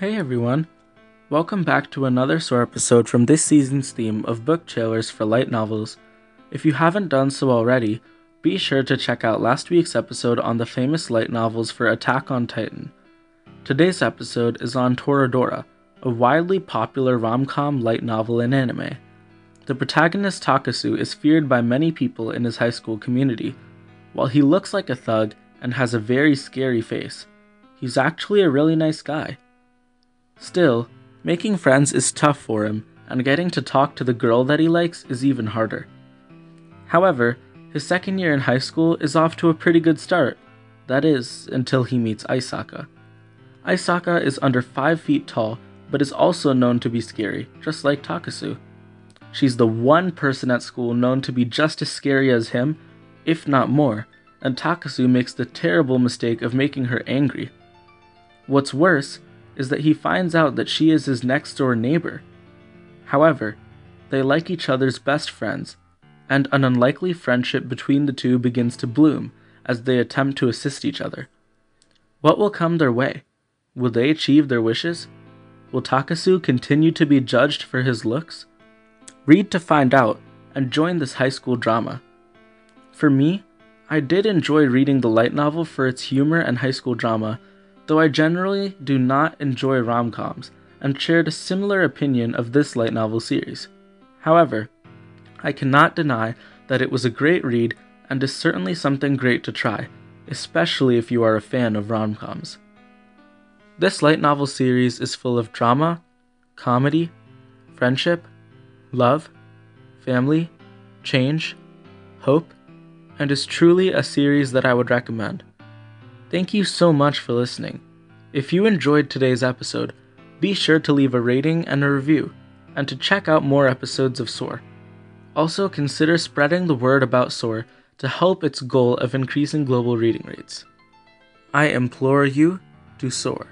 Hey everyone! Welcome back to another SOAR episode from this season's theme of book trailers for light novels. If you haven't done so already, be sure to check out last week's episode on the famous light novels for Attack on Titan. Today's episode is on Toradora, a widely popular rom com light novel in anime. The protagonist Takasu is feared by many people in his high school community. While he looks like a thug and has a very scary face, he's actually a really nice guy. Still, making friends is tough for him, and getting to talk to the girl that he likes is even harder. However, his second year in high school is off to a pretty good start. That is, until he meets Aisaka. Aisaka is under 5 feet tall, but is also known to be scary, just like Takasu. She's the one person at school known to be just as scary as him, if not more, and Takasu makes the terrible mistake of making her angry. What's worse is that he finds out that she is his next door neighbor. However, they like each other's best friends, and an unlikely friendship between the two begins to bloom as they attempt to assist each other. What will come their way? Will they achieve their wishes? Will Takasu continue to be judged for his looks? Read to find out and join this high school drama. For me, I did enjoy reading the light novel for its humor and high school drama, though I generally do not enjoy rom coms and shared a similar opinion of this light novel series. However, I cannot deny that it was a great read and is certainly something great to try, especially if you are a fan of rom coms. This light novel series is full of drama, comedy, friendship, love, family, change, hope, and is truly a series that I would recommend. Thank you so much for listening. If you enjoyed today's episode, be sure to leave a rating and a review, and to check out more episodes of SOAR. Also, consider spreading the word about SOAR to help its goal of increasing global reading rates. I implore you to soar.